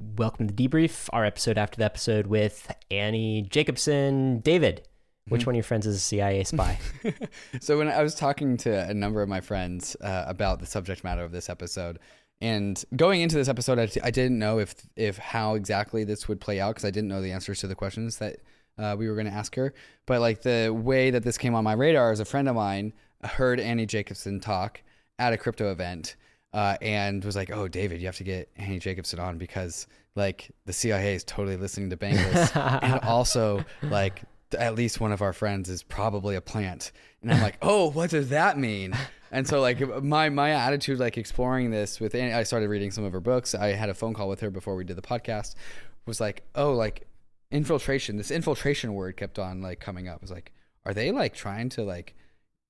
welcome to Debrief, our episode after the episode with Annie Jacobsen. David, which one of your friends is a CIA spy? so when I was talking to a number of my friends uh, about the subject matter of this episode, and going into this episode, I, I didn't know if if how exactly this would play out because I didn't know the answers to the questions that uh, we were going to ask her. But like the way that this came on my radar is a friend of mine heard Annie Jacobsen talk at a crypto event uh, and was like, "Oh, David, you have to get Annie Jacobsen on because like the CIA is totally listening to Bankless, and also like at least one of our friends is probably a plant." And I'm like, "Oh, what does that mean?" And so like my my attitude like exploring this with Annie, I started reading some of her books. I had a phone call with her before we did the podcast. Was like, "Oh, like infiltration." This infiltration word kept on like coming up. I was like, "Are they like trying to like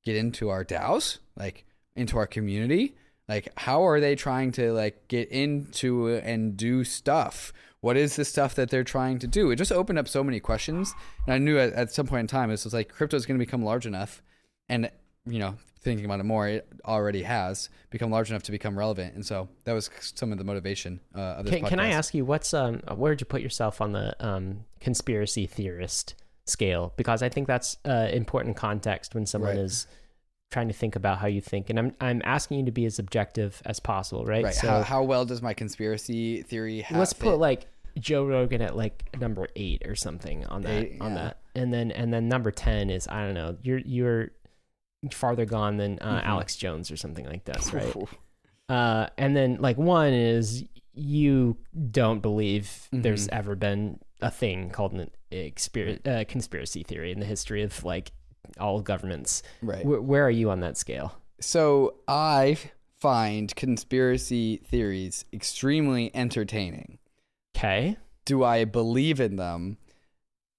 get into our DAOs, like into our community?" Like how are they trying to like get into and do stuff? What is the stuff that they're trying to do? It just opened up so many questions. And i knew at, at some point in time this was like crypto is going to become large enough and you know thinking about it more it already has become large enough to become relevant. And so that was some of the motivation uh, of this can, can, i ask you what's um where'd you put yourself on the um conspiracy theorist scale? Because i think that's uh, important context when someone right. is trying to think about how you think and i'm i'm asking you to be as objective as possible right right so how, how well does my conspiracy theory have let's put like joe rogan at like number eight or something on that eight, on yeah. that and then and then number 10 is i don't know you're you're farther gone than uh, mm-hmm. alex jones or something like this right uh, and then like one is you don't believe mm-hmm. there's ever been a thing called an expir- uh, conspiracy theory in the history of like all governments. Right. Where, where are you on that scale? So I find conspiracy theories extremely entertaining. Okay. Do I believe in them?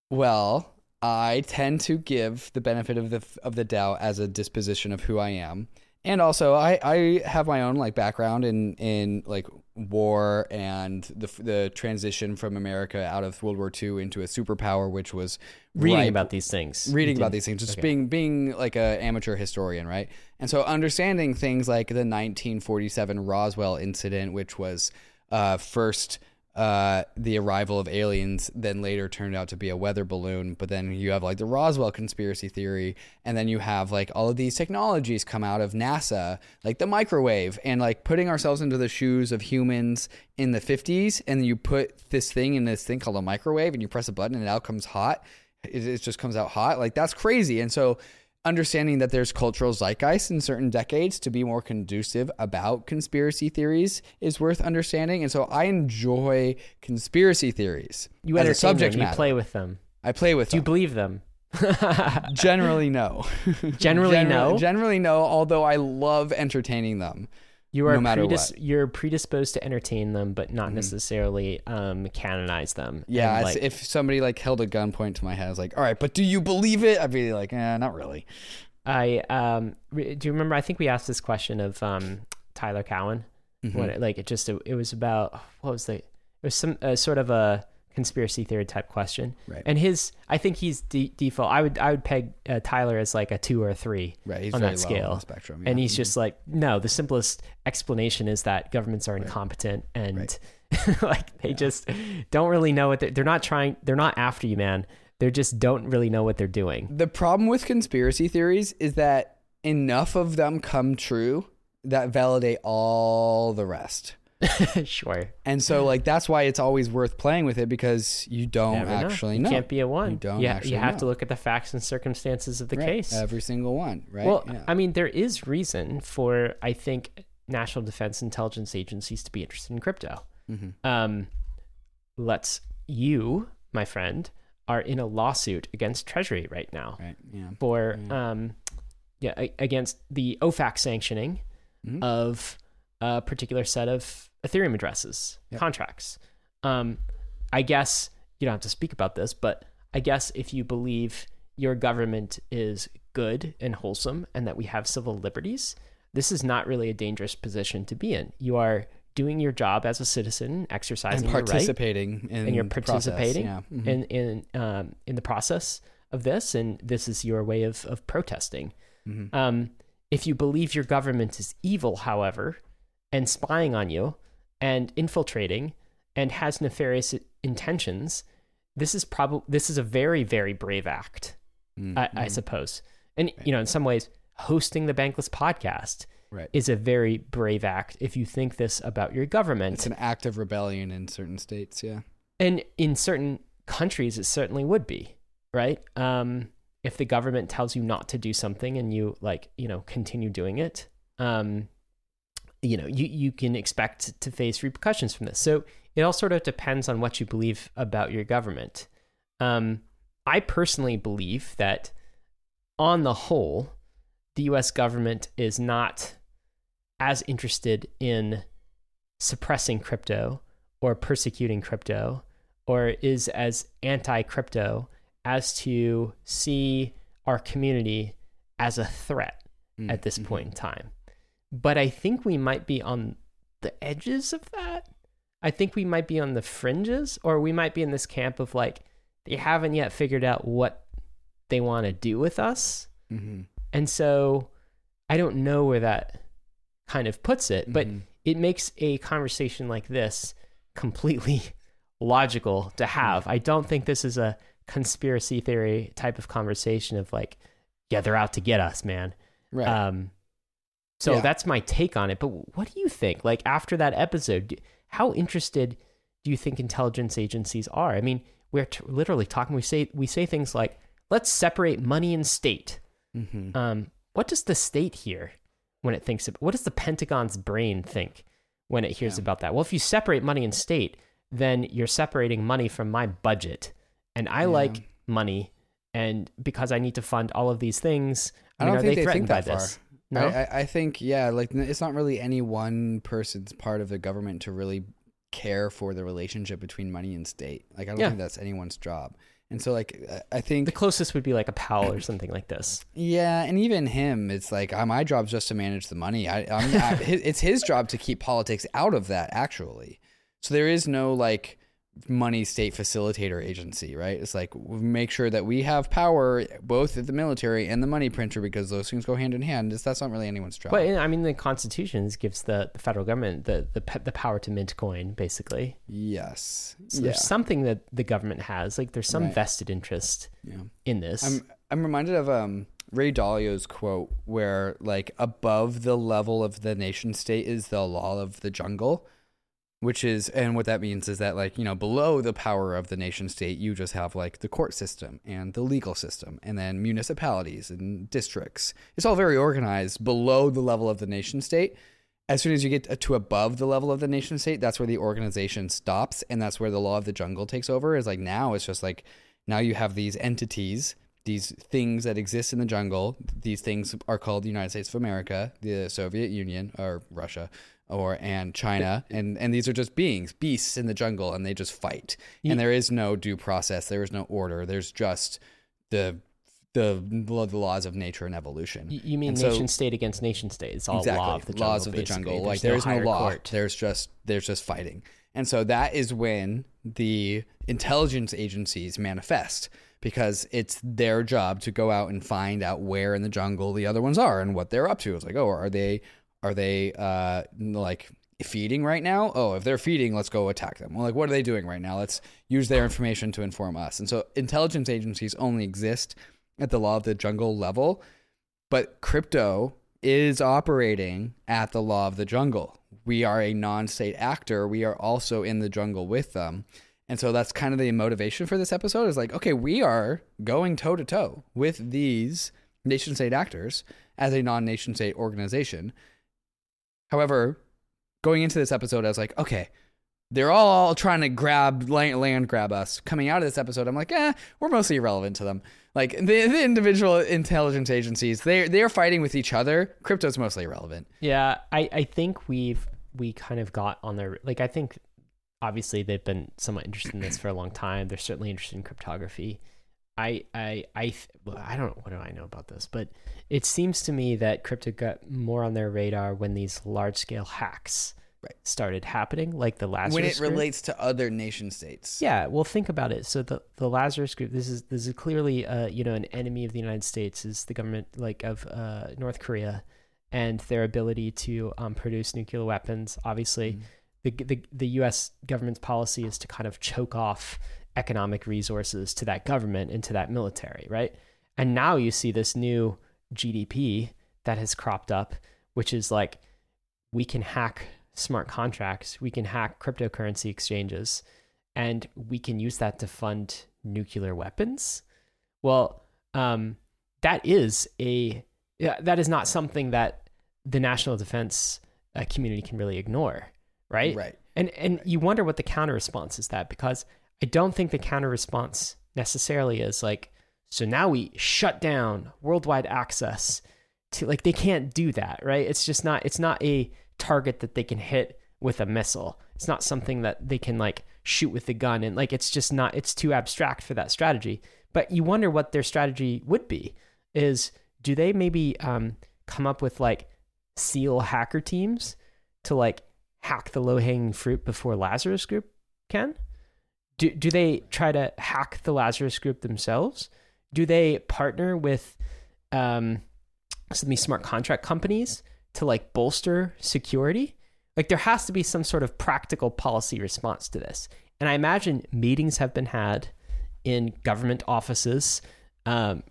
Well, I tend to give the benefit of the of the doubt as a disposition of who I am. And also I I have my own like background in in like war and the the transition from America out of World War II into a superpower, which was reading ripe, about these things, reading about these things, just okay. being being like an amateur historian, right? And so understanding things like the 1947 Roswell incident, which was uh, first uh, the arrival of aliens then later turned out to be a weather balloon. But then you have like the Roswell conspiracy theory, and then you have like all of these technologies come out of NASA, like the microwave, and like putting ourselves into the shoes of humans in the 50s, and you put this thing in this thing called a microwave, and you press a button, and it out comes hot. It, it just comes out hot. Like that's crazy. And so understanding that there's cultural zeitgeist in certain decades to be more conducive about conspiracy theories is worth understanding. And so I enjoy conspiracy theories. You as a subject them. Matter. You play with them. I play with Do them. you believe them? generally no. Generally no. Generally no. Although I love entertaining them. You are no predis- you're predisposed to entertain them, but not mm-hmm. necessarily um, canonize them. Yeah, like, if somebody like held a gunpoint to my head, I was like, "All right, but do you believe it?" I'd be like, "Eh, not really." I um, do you remember? I think we asked this question of um, Tyler Cowen. Mm-hmm. When it, like it just it was about what was the it was some uh, sort of a conspiracy theory type question. Right. And his, I think he's de- default. I would, I would peg uh, Tyler as like a two or a three right. he's on that scale. On spectrum, yeah. And he's mm-hmm. just like, no. The simplest explanation is that governments are incompetent right. and right. like they yeah. just don't really know what they're, they're not trying. They're not after you, man. They just don't really know what they're doing. The problem with conspiracy theories is that enough of them come true that validate all the rest. sure. And so like that's why it's always worth playing with it because you don't Never actually know. know. You can't be a one. You don't yeah, actually You have know. to look at the facts and circumstances of the right. case. Every single one, right? Well, yeah. I mean, there is reason for I think national defense intelligence agencies to be interested in crypto. Mm-hmm. Um, let's you, my friend, are in a lawsuit against Treasury right now. Right. Yeah. For yeah. um, yeah, against the OFAC sanctioning mm-hmm. of a particular set of Ethereum addresses, yep. contracts. Um, I guess you don't have to speak about this, but I guess if you believe your government is good and wholesome and that we have civil liberties, this is not really a dangerous position to be in. You are doing your job as a citizen, exercising and participating your right, in and you're participating yeah. mm-hmm. in in um, in the process of this, and this is your way of of protesting. Mm-hmm. Um, if you believe your government is evil, however, and spying on you, and infiltrating and has nefarious intentions, this is probably this is a very very brave act, mm-hmm. I, I, suppose. And right. you know, in some ways, hosting the Bankless podcast right. is a very brave act if you think this about your government. It's an act of rebellion in certain states, yeah. And in certain countries, it certainly would be, right? Um, if the government tells you not to do something and you like, you know, continue doing it, um, you know, you, you can expect to face repercussions from this. So it all sort of depends on what you believe about your government. Um, I personally believe that on the whole, the US government is not as interested in suppressing crypto or persecuting crypto or is as anti crypto as to see our community as a threat mm, at this mm-hmm. point in time. But I think we might be on the edges of that. I think we might be on the fringes, or we might be in this camp of like, they haven't yet figured out what they want to do with us. Mm-hmm. And so I don't know where that kind of puts it, but mm-hmm. it makes a conversation like this completely logical to have. I don't think this is a conspiracy theory type of conversation of like, yeah, they're out to get us, man. Right. Um, so yeah. that's my take on it. But what do you think? Like after that episode, how interested do you think intelligence agencies are? I mean, we're t- literally talking. We say we say things like, "Let's separate money and state." Mm-hmm. Um, what does the state hear when it thinks? Of, what does the Pentagon's brain think when it hears yeah. about that? Well, if you separate money and state, then you're separating money from my budget and I yeah. like money, and because I need to fund all of these things, I, don't think they, they think that far. This? No, I, I think yeah, like it's not really any one person's part of the government to really care for the relationship between money and state. Like I don't yeah. think that's anyone's job. And so, like, I think the closest would be like a Powell or something like this. Yeah, and even him, it's like uh, my job's just to manage the money. I, I, it's his job to keep politics out of that, actually. So there is no like money state facilitator agency, right? It's like make sure that we have power both at the military and the money printer because those things go hand in hand. It's, that's not really anyone's job. But I mean, the Constitution gives the, the federal government the, the the power to mint coin, basically. Yes. So yeah. there's something that the government has. Like there's some right. vested interest yeah. in this. I'm I'm reminded of um Ray Dalio's quote where like above the level of the nation state is the law of the jungle which is and what that means is that like you know below the power of the nation state you just have like the court system and the legal system and then municipalities and districts. It's all very organized below the level of the nation state. As soon as you get uh, to above the level of the nation state that's where the organization stops and that's where the law of the jungle takes over. Is like now it's just like now you have these entities these things that exist in the jungle. These things are called the united states of america the soviet union or russia or and China, and and these are just beings, beasts in the jungle, and they just fight. and there is no due process. There is no order. There's just the the the laws of nature and evolution. You mean and nation so, state against nation state? It's all exactly, law of the jungle, laws of the jungle. There's like there is no, no law. Court. There's just there's just fighting. And so that is when the intelligence agencies manifest because it's their job to go out and find out where in the jungle the other ones are and what they're up to. It's like, oh, are they are they uh, like feeding right now? Oh, if they're feeding, let's go attack them. Well, like, what are they doing right now? Let's use their information to inform us. And so, intelligence agencies only exist at the law of the jungle level, but crypto is operating at the law of the jungle. We are a non state actor. We are also in the jungle with them. And so that's kind of the motivation for this episode is like, okay, we are going toe to toe with these nation state actors as a non nation state organization. However, going into this episode, I was like, okay, they're all trying to grab land, grab us. Coming out of this episode, I'm like, eh, we're mostly irrelevant to them. Like the, the individual intelligence agencies, they they're fighting with each other. Crypto's mostly irrelevant. Yeah, I I think we've we kind of got on their like I think obviously they've been somewhat interested in this for a long time. They're certainly interested in cryptography. I I I I don't know what do I know about this, but it seems to me that crypto got more on their radar when these large scale hacks right. started happening, like the Lazarus. When it group. relates to other nation states. Yeah, well, think about it. So the the Lazarus group. This is this is clearly uh you know an enemy of the United States is the government like of uh North Korea, and their ability to um, produce nuclear weapons. Obviously. Mm-hmm the, the the U.S. government's policy is to kind of choke off economic resources to that government and to that military, right? And now you see this new GDP that has cropped up, which is like we can hack smart contracts, we can hack cryptocurrency exchanges, and we can use that to fund nuclear weapons. Well, um, that is a that is not something that the national defense uh, community can really ignore, right? Right. And and right. you wonder what the counter response is that because I don't think the counter response necessarily is like so now we shut down worldwide access to like they can't do that, right? It's just not it's not a target that they can hit with a missile. It's not something that they can like shoot with a gun and like it's just not it's too abstract for that strategy. But you wonder what their strategy would be is do they maybe um, come up with like SEAL hacker teams to like hack the low hanging fruit before Lazarus Group can? Do, do they try to hack the Lazarus Group themselves? Do they partner with um, some of these smart contract companies to like bolster security? Like there has to be some sort of practical policy response to this. And I imagine meetings have been had in government offices, um,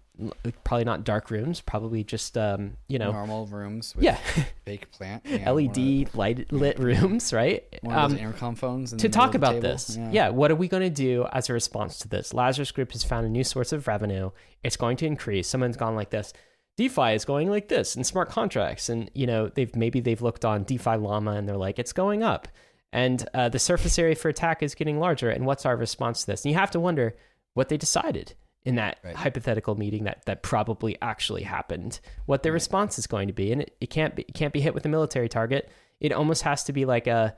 probably not dark rooms, probably just um, you know normal rooms. yeah, fake plant, LED light lit rooms, right? One of those um, intercom phones. to talk about this, yeah. yeah. What are we going to do as a response to this? Lazarus Group has found a new source of revenue. It's going to increase. Someone's gone like this. DeFi is going like this, and smart contracts, and you know they've maybe they've looked on DeFi Llama and they're like it's going up, and uh, the surface area for attack is getting larger. And what's our response to this? And you have to wonder what they decided in that right. hypothetical meeting that that probably actually happened, what their right. response is going to be, and it, it can't be it can't be hit with a military target. It almost has to be like a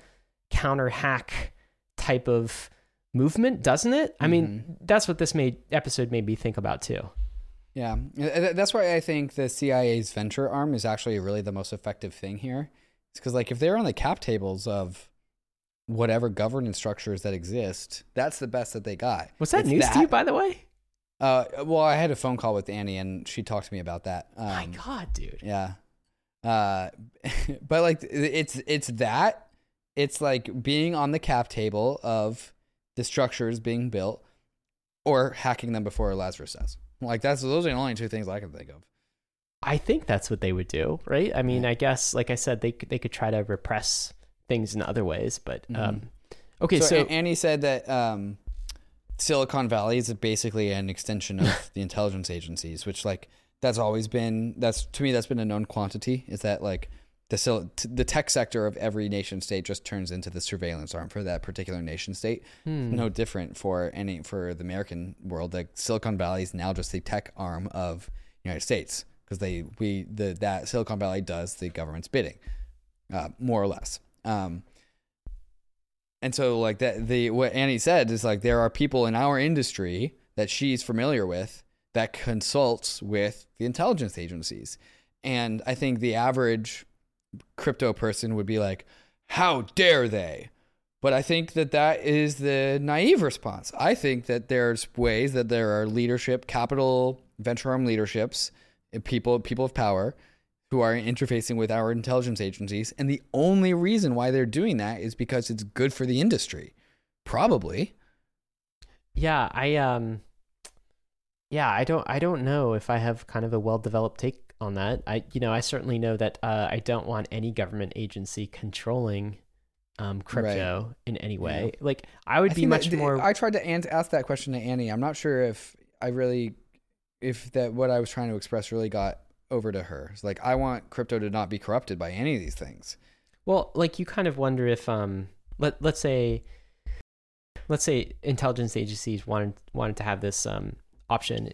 counter hack type of movement, doesn't it? I mm-hmm. mean, that's what this made episode made me think about too. Yeah, that's why I think the CIA's venture arm is actually really the most effective thing here. It's because like if they're on the cap tables of whatever governance structures that exist, that's the best that they got. Was that it's news that, to you, by the way? Uh, well, I had a phone call with Annie, and she talked to me about that. Um, My God, dude. Yeah. Uh, but like it's it's that it's like being on the cap table of the structures being built, or hacking them before Lazarus says. Like that's those are the only two things I can think of. I think that's what they would do, right? I mean, yeah. I guess, like I said, they they could try to repress things in other ways, but mm-hmm. um, okay. So, so Annie said that um, Silicon Valley is basically an extension of the intelligence agencies, which like that's always been that's to me that's been a known quantity. Is that like the the tech sector of every nation state just turns into the surveillance arm for that particular nation state. Hmm. No different for any for the American world. Like Silicon Valley is now just the tech arm of the United States because they we the that Silicon Valley does the government's bidding, uh, more or less. Um, and so like that the what Annie said is like there are people in our industry that she's familiar with that consults with the intelligence agencies. And I think the average crypto person would be like, "How dare they?" But I think that that is the naive response. I think that there's ways that there are leadership, capital venture arm leaderships, people people of power who are interfacing with our intelligence agencies. And the only reason why they're doing that is because it's good for the industry. Probably. Yeah, I um yeah, I don't I don't know if I have kind of a well-developed take on that. I you know, I certainly know that uh, I don't want any government agency controlling um, crypto right. in any way. Yeah. Like I would I be much more I tried to ask that question to Annie. I'm not sure if I really if that what I was trying to express really got over to her. It's like I want crypto to not be corrupted by any of these things. Well, like you kind of wonder if um let let's say let's say intelligence agencies wanted wanted to have this um option.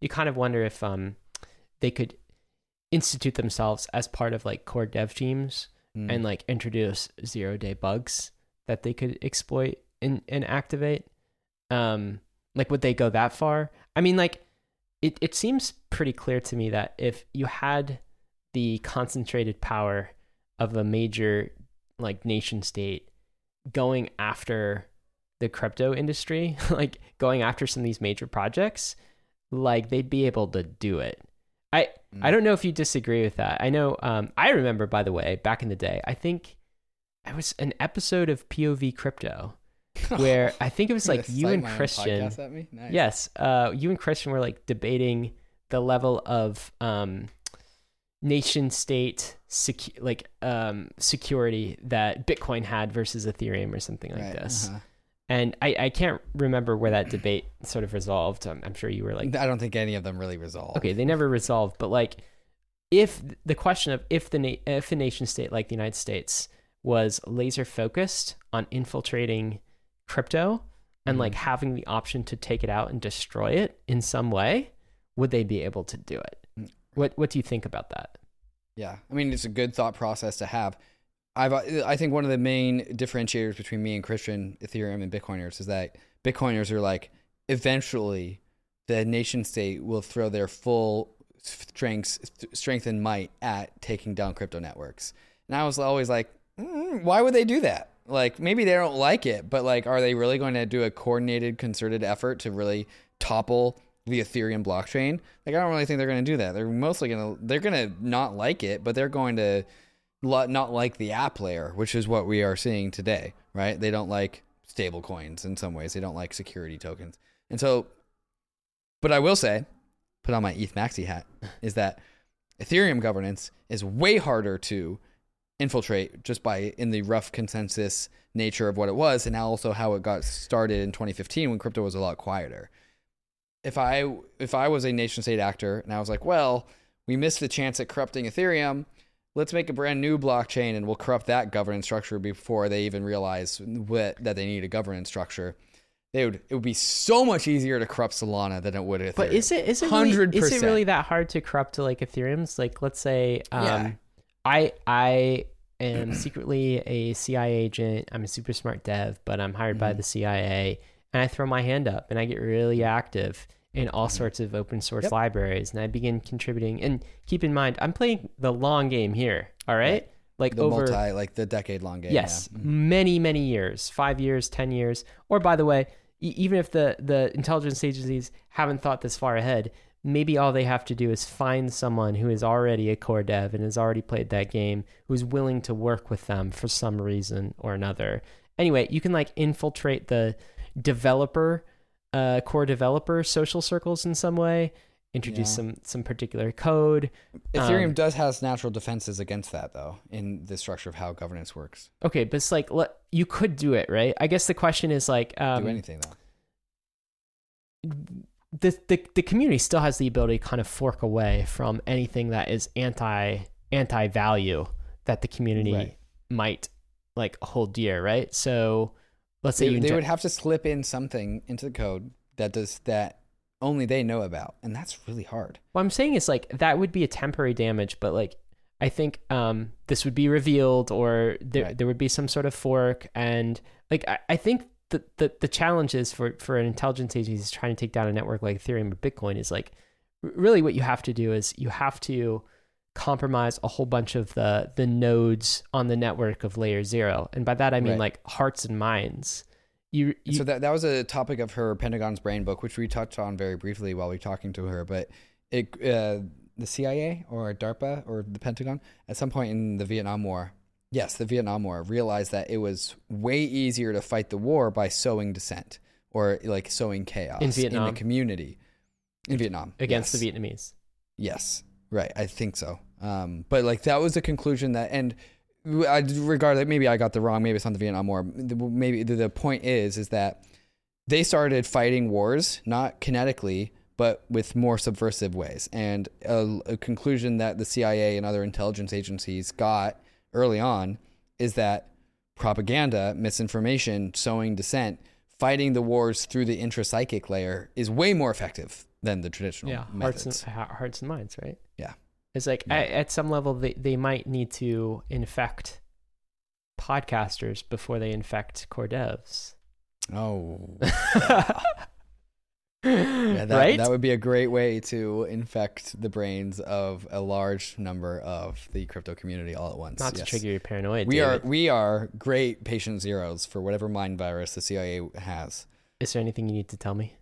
You kind of wonder if um they could institute themselves as part of like core dev teams mm. and like introduce zero day bugs that they could exploit and, and activate. Um like would they go that far? I mean like it, it seems pretty clear to me that if you had the concentrated power of a major like nation state going after the crypto industry, like going after some of these major projects, like they'd be able to do it. I mm. I don't know if you disagree with that. I know um, I remember by the way back in the day. I think it was an episode of POV Crypto where I think it was like you and Christian. Nice. Yes, uh, you and Christian were like debating the level of um, nation state secu- like um, security that Bitcoin had versus Ethereum or something like right. this. Uh-huh. And I, I can't remember where that debate sort of resolved. I'm, I'm sure you were like, I don't think any of them really resolved. Okay, they never resolved. But like, if the question of if the na- if a nation state like the United States was laser focused on infiltrating crypto and mm-hmm. like having the option to take it out and destroy it in some way, would they be able to do it? Mm. What What do you think about that? Yeah, I mean, it's a good thought process to have. I've I think one of the main differentiators between me and Christian Ethereum and Bitcoiners is that Bitcoiners are like eventually the nation state will throw their full strength strength and might at taking down crypto networks. And I was always like, mm, why would they do that? Like maybe they don't like it, but like, are they really going to do a coordinated, concerted effort to really topple the Ethereum blockchain? Like, I don't really think they're going to do that. They're mostly going to they're going to not like it, but they're going to not like the app layer, which is what we are seeing today, right? They don't like stable coins in some ways. They don't like security tokens, and so. But I will say, put on my ETH Maxi hat, is that Ethereum governance is way harder to infiltrate just by in the rough consensus nature of what it was and now also how it got started in 2015 when crypto was a lot quieter if i if i was a nation state actor and i was like well we missed the chance at corrupting ethereum let's make a brand new blockchain and we'll corrupt that governance structure before they even realize what, that they need a governance structure they would it would be so much easier to corrupt Solana than it would Ethereum. But is it is it really, is it really that hard to corrupt to like Ethereum's? Like let's say um, yeah. I I am secretly a CIA agent. I'm a super smart dev, but I'm hired mm-hmm. by the CIA, and I throw my hand up and I get really active in all mm-hmm. sorts of open source yep. libraries, and I begin contributing. And keep in mind, I'm playing the long game here. All right. right. Like the over multi, like the decade long game. Yes, yeah. mm-hmm. many, many years, five years, ten years, or by the way, even if the the intelligence agencies haven't thought this far ahead, maybe all they have to do is find someone who is already a core dev and has already played that game who's willing to work with them for some reason or another. Anyway you can like infiltrate the developer uh, core developer social circles in some way introduce yeah. some some particular code ethereum um, does has natural defenses against that though in the structure of how governance works. Okay but it's like you could do it right? I guess the question is like um, do anything though the, the the community still has the ability to kind of fork away from anything that is anti anti value that the community right. might like hold dear, right? So let's say they, you they would have to slip in something into the code that does that only they know about, and that's really hard. What I'm saying is like that would be a temporary damage, but like I think um, this would be revealed, or there right. there would be some sort of fork, and like I, I think the, the, the challenge is for, for an intelligence agency trying to take down a network like Ethereum or Bitcoin is like really what you have to do is you have to compromise a whole bunch of the the nodes on the network of layer zero. And by that I mean right. like hearts and minds. You, you, so that that was a topic of her Pentagon's Brain book, which we touched on very briefly while we were talking to her. But it uh, the CIA or DARPA or the Pentagon at some point in the Vietnam War yes, the Vietnam War realized that it was way easier to fight the war by sowing dissent or like sowing chaos in Vietnam in the community in Vietnam against yes. the Vietnamese. Yes, right. I think so. Um, but like that was the conclusion that, and I regard that maybe I got the wrong. Maybe it's not the Vietnam War. Maybe the, the point is is that they started fighting wars not kinetically but with more subversive ways. And a, a conclusion that the CIA and other intelligence agencies got early on is that propaganda, misinformation, sowing dissent, fighting the wars through the intrapsychic layer is way more effective than the traditional yeah, methods. Hearts and, hearts and minds, right? Yeah. It's like yeah. at, at some level they, they might need to infect podcasters before they infect core devs. Oh. yeah, that, right? that would be a great way to infect the brains of a large number of the crypto community all at once. Not to yes. trigger your paranoia. We David. are we are great patient zeros for whatever mind virus the CIA has. Is there anything you need to tell me?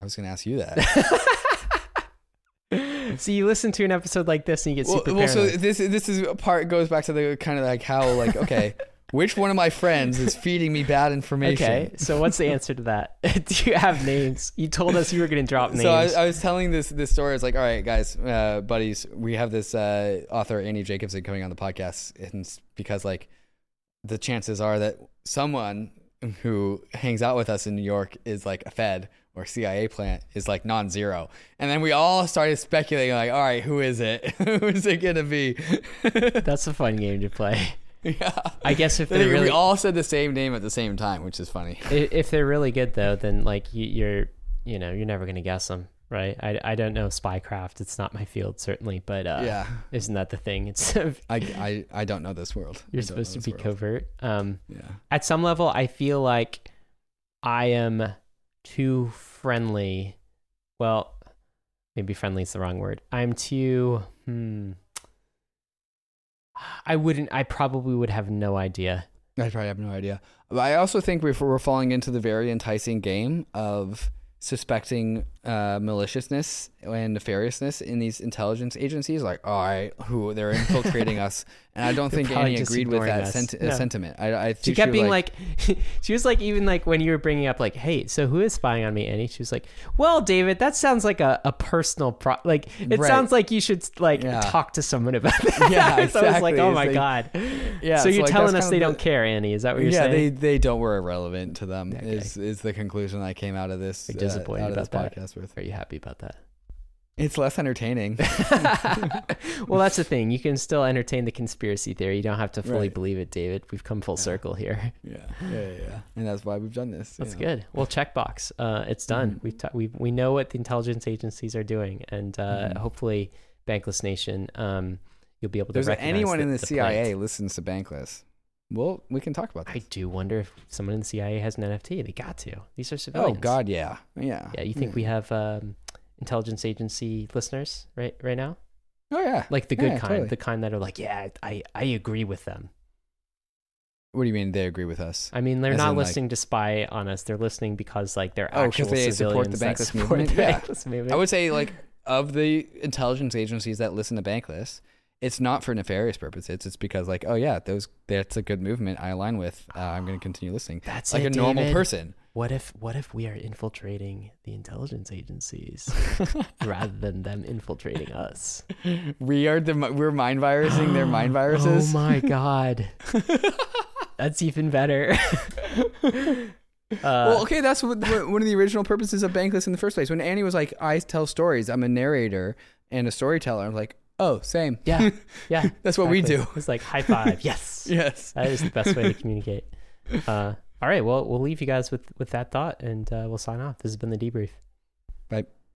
I was going to ask you that. so you listen to an episode like this and you get well, super well, so paranoid. this this is a part goes back to the kind of like how like okay, which one of my friends is feeding me bad information? Okay, so what's the answer to that? Do you have names? You told us you were going to drop names. So I, I was telling this this story. I was like, all right, guys, uh, buddies, we have this uh, author Annie Jacobsen coming on the podcast, and because like the chances are that someone who hangs out with us in New York is like a Fed or CIA plant is like non-zero, and then we all started speculating like, all right, who is it? who is it gonna be? That's a fun game to play. yeah, I guess if They- really we all said the same name at the same time, which is funny. if they're really good though, then like you, you're you know you're never going to guess them, right? I, I don't know spycraft. It's not my field certainly, but uh, yeah, isn't that the thing? It's I, I I don't know this world. you're I don't know supposed to be world. covert. Um, Yeah. at some level, I feel like I am too friendly. Well, maybe friendly is the wrong word. I'm too. Hmm. I wouldn't. I probably would have no idea. I probably have no idea. But I also think we're, we're falling into the very enticing game of suspecting uh, maliciousness and nefariousness in these intelligence agencies. Like, all right, who they're infiltrating us, and I don't think Annie agreed with that us. senti- No. sentiment. I, I She kept was being like, she was like, even like when you were bringing up like, hey, so who is spying on me, Annie? She was like, well, David, that sounds like a, a personal pro. Like, it Right. sounds like you should like Yeah. talk to someone about that. Yeah, so I was like, oh my like- god. Yeah, so so, you're like, telling us they of don't care, Annie? Is that what you're saying? yeah, they they don't. We're irrelevant to them. Okay. Is is the conclusion I came out of this? Disappointed out of this that? podcast with. Are you happy about that? It's less entertaining. well, that's the thing. You can still entertain the conspiracy theory. You don't have to fully Right. believe it, David. We've come full Yeah. circle here. yeah, yeah, yeah, yeah. And that's why we've done this. That's know. good. Well, checkbox. Uh, it's done. Mhm. We've ta- we we know what the intelligence agencies are doing, and uh, Mhm. hopefully, Bankless Nation, um, you'll be able to. There's anyone in the, plant. CIA listens to Bankless. Well, we can talk about that. I do wonder if someone in the CIA has an NFT. They got to. These are civilians. Oh. God, yeah, yeah. Yeah, you think we have um, intelligence agency listeners right right now? Oh yeah. Like the good Yeah, kind, totally. the kind that are like, yeah, I I agree with them. What do you mean they agree with us? I mean, they're As not in, like- listening to spy on us. They're listening because like they're Oh, actual they support civilians the Bankless support movement? the Yeah. Bankless movement. I would say like of the intelligence agencies that listen to Bankless, it's not for nefarious purposes. It's because like, oh yeah, those that's a good movement I align with. Uh, I'm going to continue listening. That's like it, a normal David. person. What if what if we are infiltrating the intelligence agencies rather than them infiltrating us? We are the we're mind virusing their mind viruses. Oh my god. That's even better. uh, well, okay, that's what, what- one of the original purposes of Bankless in the first place. When Annie was like, "I tell stories. I'm a narrator and a storyteller," I'm like, "Oh, same. yeah, yeah. That's what we do." It's like high five. Yes. Yes. That is the best way to communicate. Uh, all right. Well, we'll leave you guys with with that thought, and uh, we'll sign off. This has been the debrief. Bye.